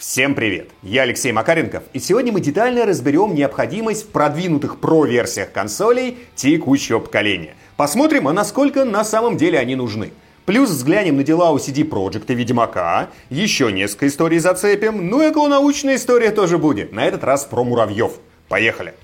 Всем привет! Я Алексей Макаренков, и сегодня мы детально разберем необходимость в продвинутых про-версиях консолей текущего поколения. Посмотрим, а насколько на самом деле они нужны. Плюс взглянем на дела у CD Projekt и Ведьмака, еще несколько историй зацепим, ну и околонаучная история тоже будет, на этот раз про муравьев. Поехали!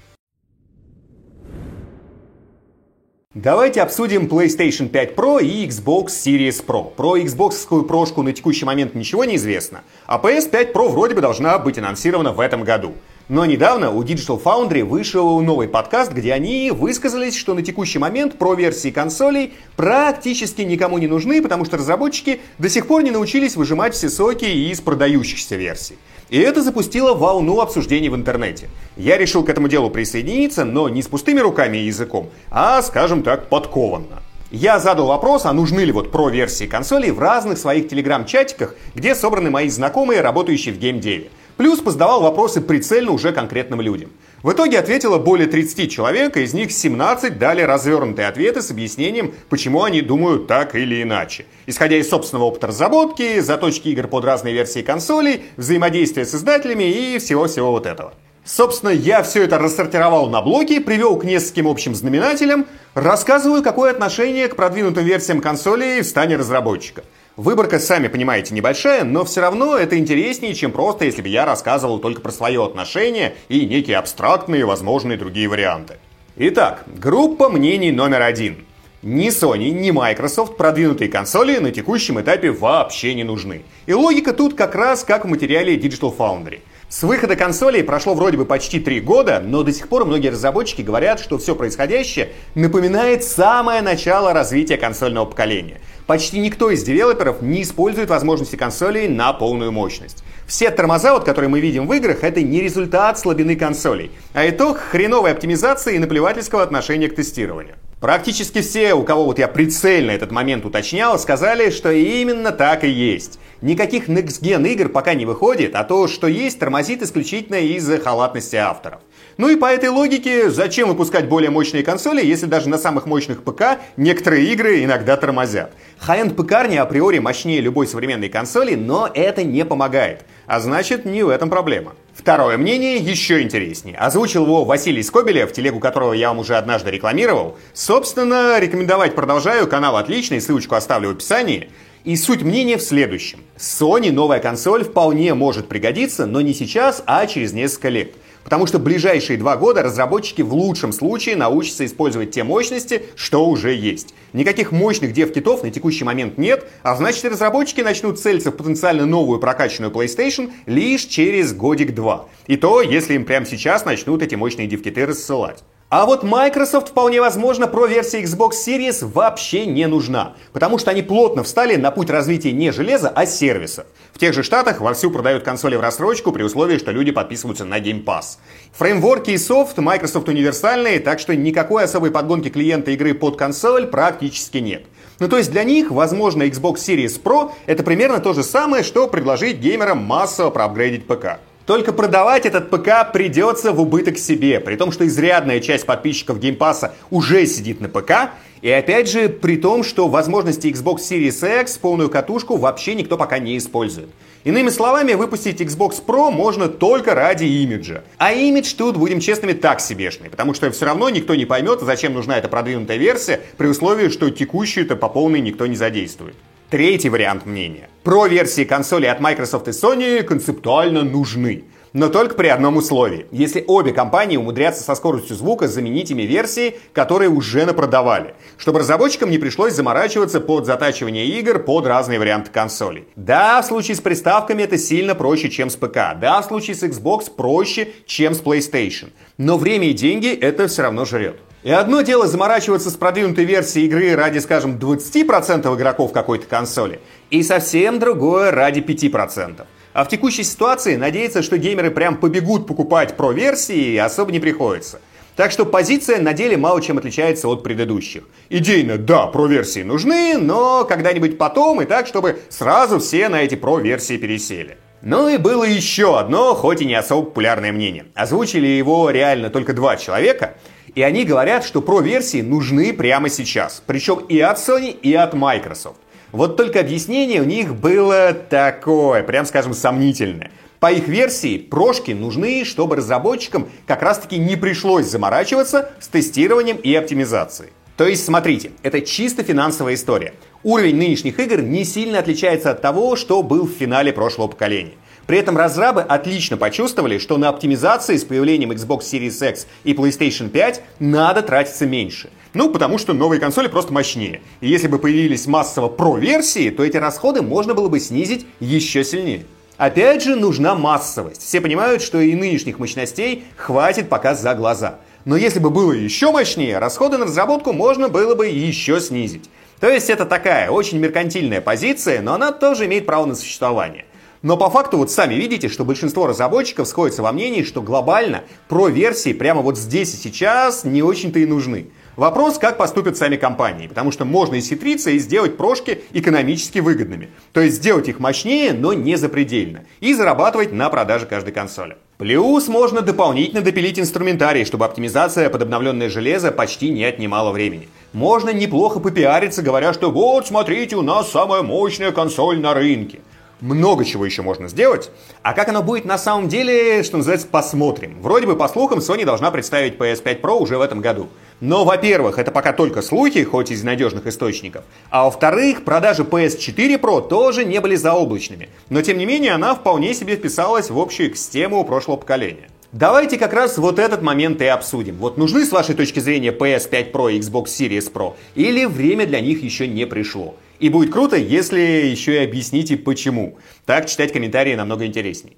Давайте обсудим PlayStation 5 Pro и Xbox Series Pro. Про Xbox прошку на текущий момент ничего не известно, а PS5 Pro вроде бы должна быть анонсирована в этом году. Но недавно у Digital Foundry вышел новый подкаст, где они высказались, что на текущий момент про-версии консолей практически никому не нужны, потому что разработчики до сих пор не научились выжимать все соки из продающихся версий. И это запустило волну обсуждений в интернете. Я решил к этому делу присоединиться, но не с пустыми руками и языком, а, скажем так, подкованно. Я задал вопрос, а нужны ли вот про-версии консолей в разных своих телеграм-чатиках, где собраны мои знакомые, работающие в геймдеве. Плюс позадавал вопросы прицельно уже конкретным людям. В итоге ответило более 30 человек, из них 17 дали развернутые ответы с объяснением, почему они думают так или иначе. Исходя из собственного опыта разработки, заточки игр под разные версии консолей, взаимодействия с издателями и всего-всего вот этого. Собственно, я все это рассортировал на блоки, привел к нескольким общим знаменателям, рассказываю, какое отношение к продвинутым версиям консолей в стане разработчика. Выборка, сами понимаете, небольшая, но все равно это интереснее, чем просто, если бы я рассказывал только про свое отношение и некие абстрактные возможные другие варианты. Итак, группа мнений номер один. Ни Sony, ни Microsoft продвинутые консоли на текущем этапе вообще не нужны. И логика тут как раз как в материале Digital Foundry – с выхода консолей прошло вроде бы почти три года, но до сих пор многие разработчики говорят, что все происходящее напоминает самое начало развития консольного поколения. Почти никто из девелоперов не использует возможности консолей на полную мощность. Все тормоза, вот, которые мы видим в играх, это не результат слабины консолей, а итог хреновой оптимизации и наплевательского отношения к тестированию. Практически все, у кого вот я прицельно этот момент уточнял, сказали, что именно так и есть. Никаких Next Gen игр пока не выходит, а то, что есть, тормозит исключительно из-за халатности авторов. Ну и по этой логике, зачем выпускать более мощные консоли, если даже на самых мощных ПК некоторые игры иногда тормозят? High-end пекарня априори мощнее любой современной консоли, но это не помогает. А значит, не в этом проблема. Второе мнение еще интереснее. Озвучил его Василий Скобелев, телегу которого я вам уже однажды рекламировал. Собственно, рекомендовать продолжаю, канал отличный, ссылочку оставлю в описании. И суть мнения в следующем. Sony новая консоль вполне может пригодиться, но не сейчас, а через несколько лет. Потому что ближайшие два года разработчики в лучшем случае научатся использовать те мощности, что уже есть. Никаких мощных дев-китов на текущий момент нет, а значит разработчики начнут целиться в потенциально новую прокачанную PlayStation лишь через годик-два. И то, если им прямо сейчас начнут эти мощные дев-киты рассылать. А вот Microsoft вполне возможно про версии Xbox Series вообще не нужна, потому что они плотно встали на путь развития не железа, а сервиса. В тех же штатах вовсю продают консоли в рассрочку при условии, что люди подписываются на Game Pass. Фреймворки и софт Microsoft универсальные, так что никакой особой подгонки клиента игры под консоль практически нет. Ну то есть для них, возможно, Xbox Series Pro это примерно то же самое, что предложить геймерам массово проапгрейдить ПК. Только продавать этот ПК придется в убыток себе, при том, что изрядная часть подписчиков геймпаса уже сидит на ПК, и опять же, при том, что возможности Xbox Series X полную катушку вообще никто пока не использует. Иными словами, выпустить Xbox Pro можно только ради имиджа. А имидж тут, будем честными, так себешный, потому что все равно никто не поймет, зачем нужна эта продвинутая версия, при условии, что текущую-то по полной никто не задействует. Третий вариант мнения. Про версии консоли от Microsoft и Sony концептуально нужны. Но только при одном условии. Если обе компании умудрятся со скоростью звука заменить ими версии, которые уже напродавали. Чтобы разработчикам не пришлось заморачиваться под затачивание игр под разные варианты консолей. Да, в случае с приставками это сильно проще, чем с п.к. Да, в случае с Xbox проще, чем с PlayStation. Но время и деньги это все равно жрет. И одно дело заморачиваться с продвинутой версией игры ради, скажем, 20% игроков какой-то консоли, и совсем другое ради 5%. А в текущей ситуации надеяться, что геймеры прям побегут покупать про-версии, особо не приходится. Так что позиция на деле мало чем отличается от предыдущих. Идейно, да, про-версии нужны, но когда-нибудь потом и так, чтобы сразу все на эти про-версии пересели. Ну и было еще одно, хоть и не особо популярное мнение. Озвучили его реально только два человека – и они говорят, что про-версии нужны прямо сейчас. Причем и от Sony, и от Microsoft. Вот только объяснение у них было такое, прям скажем, сомнительное. По их версии, прошки нужны, чтобы разработчикам как раз-таки не пришлось заморачиваться с тестированием и оптимизацией. То есть, смотрите, это чисто финансовая история. Уровень нынешних игр не сильно отличается от того, что был в финале прошлого поколения. При этом разрабы отлично почувствовали, что на оптимизации с появлением Xbox Series X и PlayStation 5 надо тратиться меньше. Ну, потому что новые консоли просто мощнее. И если бы появились массово про-версии, то эти расходы можно было бы снизить еще сильнее. Опять же, нужна массовость. Все понимают, что и нынешних мощностей хватит пока за глаза. Но если бы было еще мощнее, расходы на разработку можно было бы еще снизить. То есть это такая очень меркантильная позиция, но она тоже имеет право на существование. Но по факту вот сами видите, что большинство разработчиков сходятся во мнении, что глобально про версии прямо вот здесь и сейчас не очень-то и нужны. Вопрос, как поступят сами компании, потому что можно исхитриться и сделать прошки экономически выгодными. То есть сделать их мощнее, но не запредельно. И зарабатывать на продаже каждой консоли. Плюс можно дополнительно допилить инструментарий, чтобы оптимизация под обновленное железо почти не отнимала времени. Можно неплохо попиариться, говоря, что вот, смотрите, у нас самая мощная консоль на рынке много чего еще можно сделать. А как оно будет на самом деле, что называется, посмотрим. Вроде бы, по слухам, Sony должна представить PS5 Pro уже в этом году. Но, во-первых, это пока только слухи, хоть из надежных источников. А во-вторых, продажи PS4 Pro тоже не были заоблачными. Но, тем не менее, она вполне себе вписалась в общую экстему прошлого поколения. Давайте как раз вот этот момент и обсудим. Вот нужны с вашей точки зрения PS5 Pro и Xbox Series Pro? Или время для них еще не пришло? И будет круто, если еще и объясните почему. Так читать комментарии намного интересней.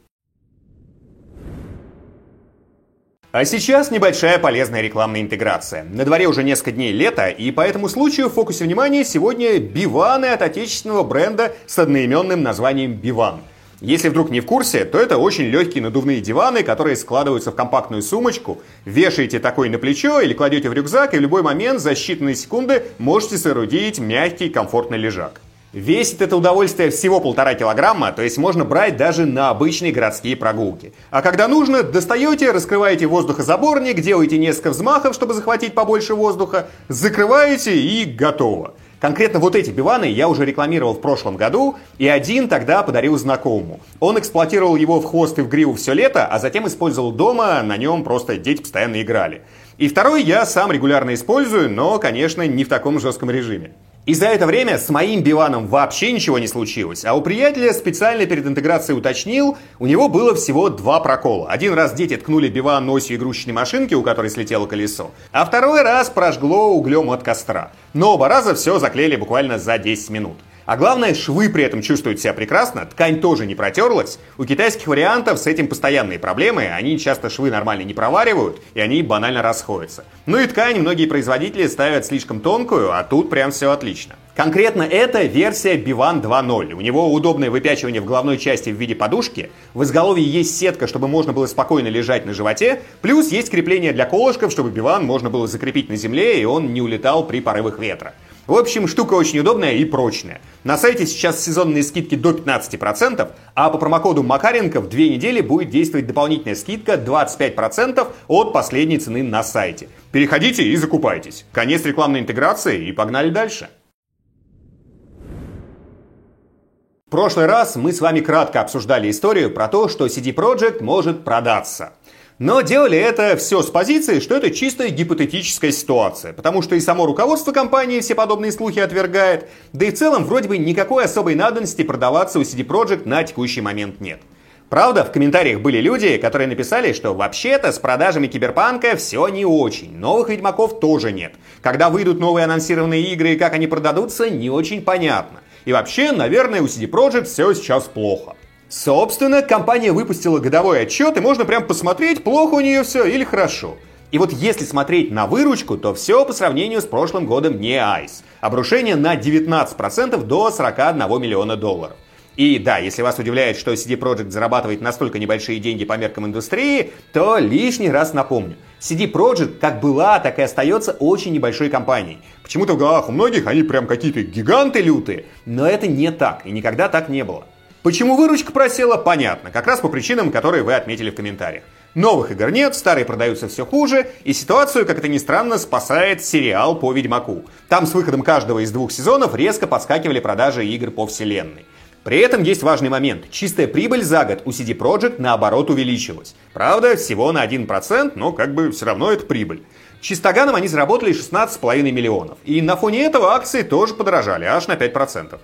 А сейчас небольшая полезная рекламная интеграция. На дворе уже несколько дней лета, и по этому случаю в фокусе внимания сегодня биваны от отечественного бренда с одноименным названием «Биван». Если вдруг не в курсе, то это очень легкие надувные диваны, которые складываются в компактную сумочку, вешаете такой на плечо или кладете в рюкзак, и в любой момент за считанные секунды можете соорудить мягкий комфортный лежак. Весит это удовольствие всего полтора килограмма, то есть можно брать даже на обычные городские прогулки. А когда нужно, достаете, раскрываете воздухозаборник, делаете несколько взмахов, чтобы захватить побольше воздуха, закрываете и готово. Конкретно вот эти биваны я уже рекламировал в прошлом году, и один тогда подарил знакомому. Он эксплуатировал его в хвост и в гриву все лето, а затем использовал дома, на нем просто дети постоянно играли. И второй я сам регулярно использую, но, конечно, не в таком жестком режиме. И за это время с моим биваном вообще ничего не случилось. А у приятеля специально перед интеграцией уточнил, у него было всего два прокола. Один раз дети ткнули биван осью игрушечной машинки, у которой слетело колесо. А второй раз прожгло углем от костра. Но оба раза все заклеили буквально за 10 минут. А главное, швы при этом чувствуют себя прекрасно, ткань тоже не протерлась. У китайских вариантов с этим постоянные проблемы, они часто швы нормально не проваривают, и они банально расходятся. Ну и ткань многие производители ставят слишком тонкую, а тут прям все отлично. Конкретно это версия Bivan 2.0. У него удобное выпячивание в головной части в виде подушки, в изголовье есть сетка, чтобы можно было спокойно лежать на животе, плюс есть крепление для колышков, чтобы Bivan можно было закрепить на земле и он не улетал при порывах ветра. В общем, штука очень удобная и прочная. На сайте сейчас сезонные скидки до 15%, а по промокоду Макаренко в две недели будет действовать дополнительная скидка 25% от последней цены на сайте. Переходите и закупайтесь. Конец рекламной интеграции и погнали дальше. В прошлый раз мы с вами кратко обсуждали историю про то, что CD Projekt может продаться. Но делали это все с позиции, что это чисто гипотетическая ситуация, потому что и само руководство компании все подобные слухи отвергает, да и в целом вроде бы никакой особой надобности продаваться у CD Projekt на текущий момент нет. Правда, в комментариях были люди, которые написали, что вообще-то с продажами Киберпанка все не очень, новых Ведьмаков тоже нет. Когда выйдут новые анонсированные игры и как они продадутся, не очень понятно. И вообще, наверное, у CD Projekt все сейчас плохо. Собственно, компания выпустила годовой отчет, и можно прям посмотреть, плохо у нее все или хорошо. И вот если смотреть на выручку, то все по сравнению с прошлым годом не айс. Обрушение на 19% до 41 миллиона долларов. И да, если вас удивляет, что CD Projekt зарабатывает настолько небольшие деньги по меркам индустрии, то лишний раз напомню. CD Projekt как была, так и остается очень небольшой компанией. Почему-то в головах у многих они прям какие-то гиганты лютые. Но это не так, и никогда так не было. Почему выручка просела, понятно, как раз по причинам, которые вы отметили в комментариях. Новых игр нет, старые продаются все хуже, и ситуацию, как это ни странно, спасает сериал по Ведьмаку. Там с выходом каждого из двух сезонов резко подскакивали продажи игр по вселенной. При этом есть важный момент. Чистая прибыль за год у CD Projekt наоборот увеличилась. Правда, всего на 1%, но как бы все равно это прибыль. Чистоганом они заработали 16,5 миллионов. И на фоне этого акции тоже подорожали, аж на 5%.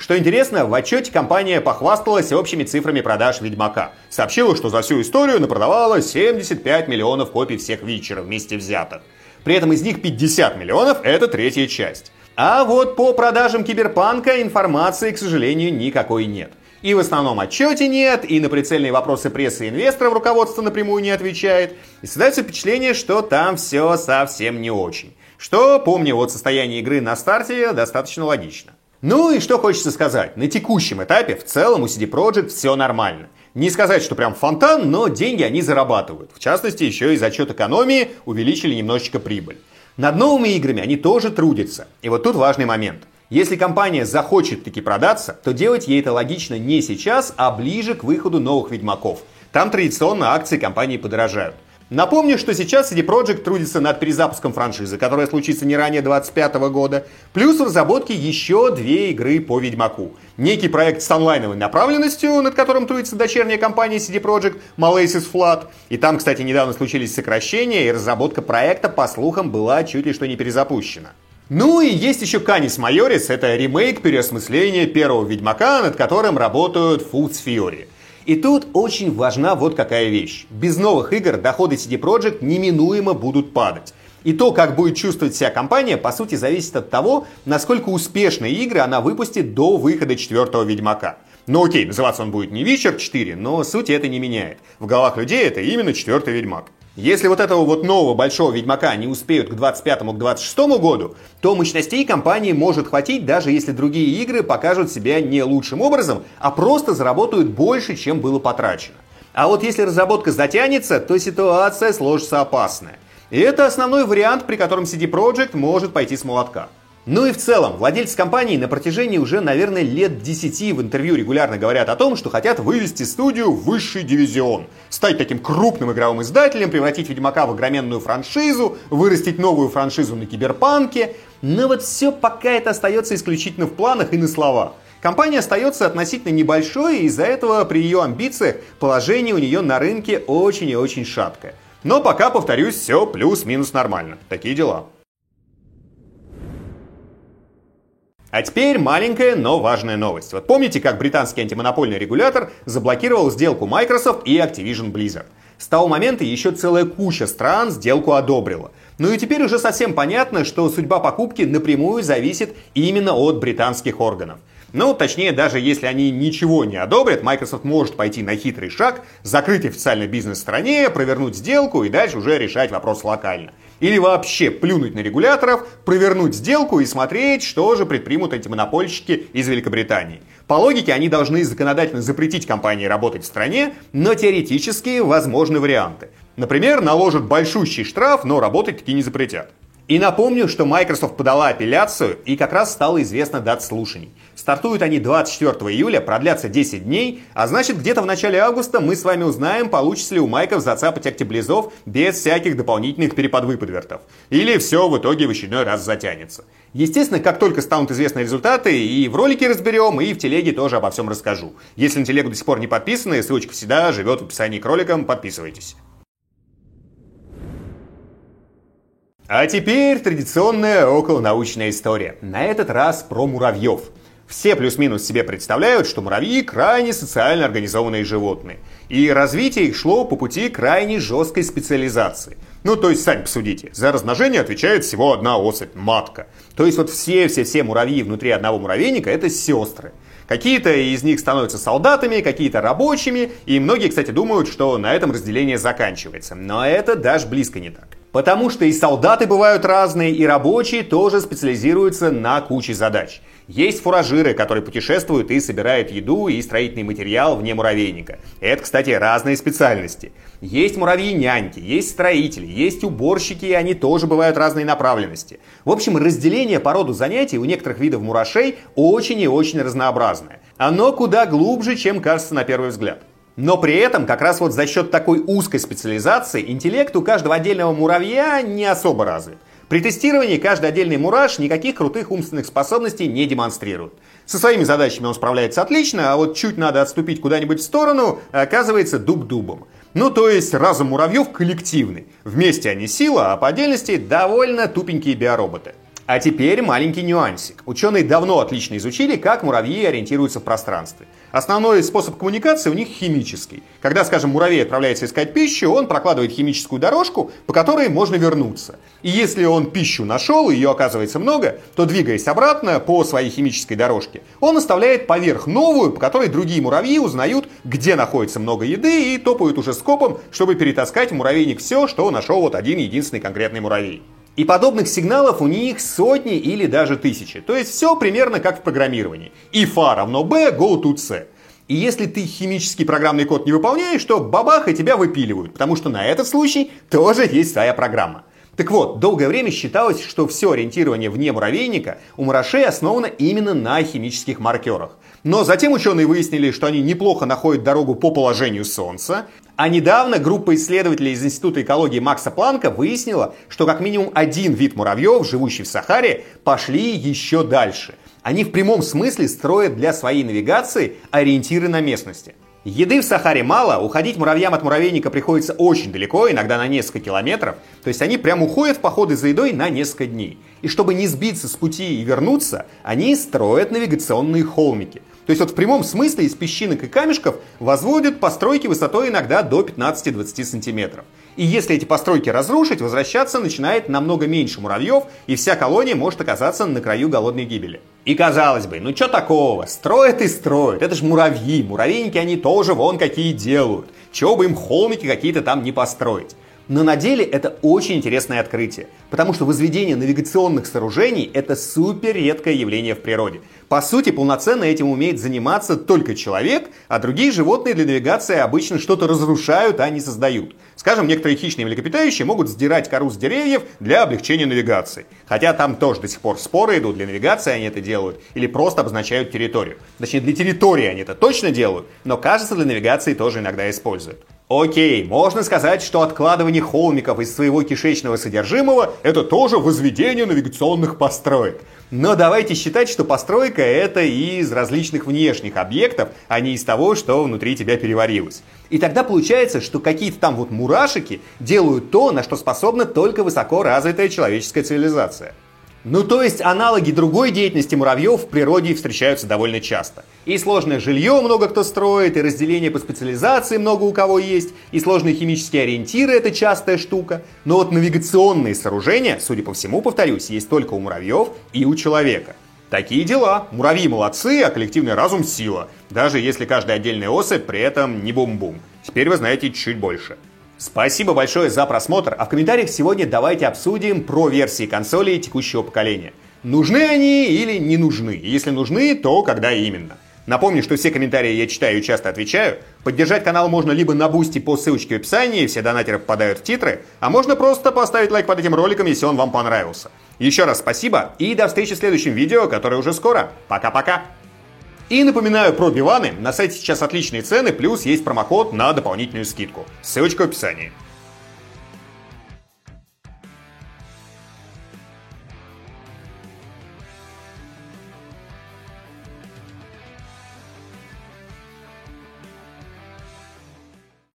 Что интересно, в отчете компания похвасталась общими цифрами продаж Ведьмака. Сообщила, что за всю историю напродавала 75 миллионов копий всех Витчеров вместе взятых. При этом из них 50 миллионов – это третья часть. А вот по продажам Киберпанка информации, к сожалению, никакой нет. И в основном отчете нет, и на прицельные вопросы прессы и инвесторов руководство напрямую не отвечает. И создается впечатление, что там все совсем не очень. Что, помня вот состояние игры на старте, достаточно логично. Ну и что хочется сказать. На текущем этапе в целом у CD Projekt все нормально. Не сказать, что прям фонтан, но деньги они зарабатывают. В частности, еще и за счет экономии увеличили немножечко прибыль. Над новыми играми они тоже трудятся. И вот тут важный момент. Если компания захочет таки продаться, то делать ей это логично не сейчас, а ближе к выходу новых Ведьмаков. Там традиционно акции компании подорожают. Напомню, что сейчас CD Projekt трудится над перезапуском франшизы, которая случится не ранее 2025 года, плюс в разработке еще две игры по Ведьмаку. Некий проект с онлайновой направленностью, над которым трудится дочерняя компания CD Projekt Malasis Flood. И там, кстати, недавно случились сокращения, и разработка проекта, по слухам, была чуть ли что не перезапущена. Ну и есть еще Канис Майорис, это ремейк переосмысления первого Ведьмака, над которым работают Foods Fury. И тут очень важна вот какая вещь. Без новых игр доходы CD Projekt неминуемо будут падать. И то, как будет чувствовать себя компания, по сути, зависит от того, насколько успешные игры она выпустит до выхода четвертого Ведьмака. Ну окей, называться он будет не Witcher 4, но суть это не меняет. В головах людей это именно четвертый Ведьмак. Если вот этого вот нового большого Ведьмака не успеют к 25-26 году, то мощностей компании может хватить, даже если другие игры покажут себя не лучшим образом, а просто заработают больше, чем было потрачено. А вот если разработка затянется, то ситуация сложится опасная. И это основной вариант, при котором CD Projekt может пойти с молотка. Ну и в целом, владельцы компании на протяжении уже, наверное, лет 10 в интервью регулярно говорят о том, что хотят вывести студию в высший дивизион. Стать таким крупным игровым издателем, превратить Ведьмака в огроменную франшизу, вырастить новую франшизу на Киберпанке. Но вот все пока это остается исключительно в планах и на словах. Компания остается относительно небольшой, и из-за этого при ее амбициях положение у нее на рынке очень и очень шаткое. Но пока, повторюсь, все плюс-минус нормально. Такие дела. А теперь маленькая, но важная новость. Вот помните, как британский антимонопольный регулятор заблокировал сделку Microsoft и Activision Blizzard? С того момента еще целая куча стран сделку одобрила. Ну и теперь уже совсем понятно, что судьба покупки напрямую зависит именно от британских органов. Ну, точнее, даже если они ничего не одобрят, Microsoft может пойти на хитрый шаг, закрыть официальный бизнес в стране, провернуть сделку и дальше уже решать вопрос локально. Или вообще плюнуть на регуляторов, провернуть сделку и смотреть, что же предпримут эти монопольщики из Великобритании. По логике, они должны законодательно запретить компании работать в стране, но теоретически возможны варианты. Например, наложат большущий штраф, но работать таки не запретят. И напомню, что Microsoft подала апелляцию, и как раз стала известна дата слушаний. Стартуют они 24 июля, продлятся 10 дней, а значит где-то в начале августа мы с вами узнаем, получится ли у Майков зацапать октябризов без всяких дополнительных переподвыподвертов. Или все в итоге в очередной раз затянется. Естественно, как только станут известны результаты, и в ролике разберем, и в телеге тоже обо всем расскажу. Если на телегу до сих пор не подписаны, ссылочка всегда живет в описании к роликам, подписывайтесь. А теперь традиционная околонаучная история. На этот раз про муравьев. Все плюс-минус себе представляют, что муравьи крайне социально организованные животные. И развитие их шло по пути крайне жесткой специализации. Ну, то есть, сами посудите, за размножение отвечает всего одна особь – матка. То есть, вот все-все-все муравьи внутри одного муравейника – это сестры. Какие-то из них становятся солдатами, какие-то рабочими, и многие, кстати, думают, что на этом разделение заканчивается. Но это даже близко не так. Потому что и солдаты бывают разные, и рабочие тоже специализируются на куче задач. Есть фуражиры, которые путешествуют и собирают еду и строительный материал вне муравейника. Это, кстати, разные специальности. Есть муравьи-няньки, есть строители, есть уборщики, и они тоже бывают разной направленности. В общем, разделение по роду занятий у некоторых видов мурашей очень и очень разнообразное. Оно куда глубже, чем кажется на первый взгляд. Но при этом, как раз вот за счет такой узкой специализации, интеллект у каждого отдельного муравья не особо развит. При тестировании каждый отдельный мураш никаких крутых умственных способностей не демонстрирует. Со своими задачами он справляется отлично, а вот чуть надо отступить куда-нибудь в сторону, оказывается дуб дубом. Ну, то есть разум муравьев коллективный. Вместе они сила, а по отдельности довольно тупенькие биороботы. А теперь маленький нюансик. Ученые давно отлично изучили, как муравьи ориентируются в пространстве. Основной способ коммуникации у них химический. Когда, скажем, муравей отправляется искать пищу, он прокладывает химическую дорожку, по которой можно вернуться. И если он пищу нашел, и ее оказывается много, то, двигаясь обратно по своей химической дорожке, он оставляет поверх новую, по которой другие муравьи узнают, где находится много еды, и топают уже скопом, чтобы перетаскать в муравейник все, что нашел вот один единственный конкретный муравей. И подобных сигналов у них сотни или даже тысячи. То есть все примерно как в программировании. If A равно B, go to C. И если ты химический программный код не выполняешь, то бабах и тебя выпиливают, потому что на этот случай тоже есть своя программа. Так вот, долгое время считалось, что все ориентирование вне муравейника у мурашей основано именно на химических маркерах. Но затем ученые выяснили, что они неплохо находят дорогу по положению Солнца, а недавно группа исследователей из Института экологии Макса Планка выяснила, что как минимум один вид муравьев, живущий в Сахаре, пошли еще дальше. Они в прямом смысле строят для своей навигации ориентиры на местности. Еды в Сахаре мало, уходить муравьям от муравейника приходится очень далеко, иногда на несколько километров. То есть они прям уходят в походы за едой на несколько дней. И чтобы не сбиться с пути и вернуться, они строят навигационные холмики. То есть вот в прямом смысле из песчинок и камешков возводят постройки высотой иногда до 15-20 сантиметров. И если эти постройки разрушить, возвращаться начинает намного меньше муравьев, и вся колония может оказаться на краю голодной гибели. И казалось бы, ну что такого, строят и строят, это же муравьи, муравейники они тоже вон какие делают. Чего бы им холмики какие-то там не построить. Но на деле это очень интересное открытие, потому что возведение навигационных сооружений – это супер редкое явление в природе. По сути, полноценно этим умеет заниматься только человек, а другие животные для навигации обычно что-то разрушают, а не создают. Скажем, некоторые хищные млекопитающие могут сдирать кору с деревьев для облегчения навигации. Хотя там тоже до сих пор споры идут, для навигации они это делают или просто обозначают территорию. Точнее, для территории они это точно делают, но кажется, для навигации тоже иногда используют. Окей, можно сказать, что откладывание холмиков из своего кишечного содержимого – это тоже возведение навигационных построек. Но давайте считать, что постройка – это из различных внешних объектов, а не из того, что внутри тебя переварилось. И тогда получается, что какие-то там вот мурашики делают то, на что способна только высоко развитая человеческая цивилизация. Ну то есть аналоги другой деятельности муравьев в природе встречаются довольно часто. И сложное жилье много кто строит, и разделение по специализации много у кого есть, и сложные химические ориентиры это частая штука. Но вот навигационные сооружения, судя по всему, повторюсь, есть только у муравьев и у человека. Такие дела. Муравьи молодцы, а коллективный разум сила. Даже если каждая отдельная особь при этом не бум-бум. Теперь вы знаете чуть больше. Спасибо большое за просмотр, а в комментариях сегодня давайте обсудим про версии консолей текущего поколения. Нужны они или не нужны? Если нужны, то когда именно? Напомню, что все комментарии я читаю и часто отвечаю. Поддержать канал можно либо на Boosty по ссылочке в описании, все донатеры попадают в титры, а можно просто поставить лайк под этим роликом, если он вам понравился. Еще раз спасибо и до встречи в следующем видео, которое уже скоро. Пока-пока! И напоминаю про биваны. На сайте сейчас отличные цены, плюс есть промокод на дополнительную скидку. Ссылочка в описании.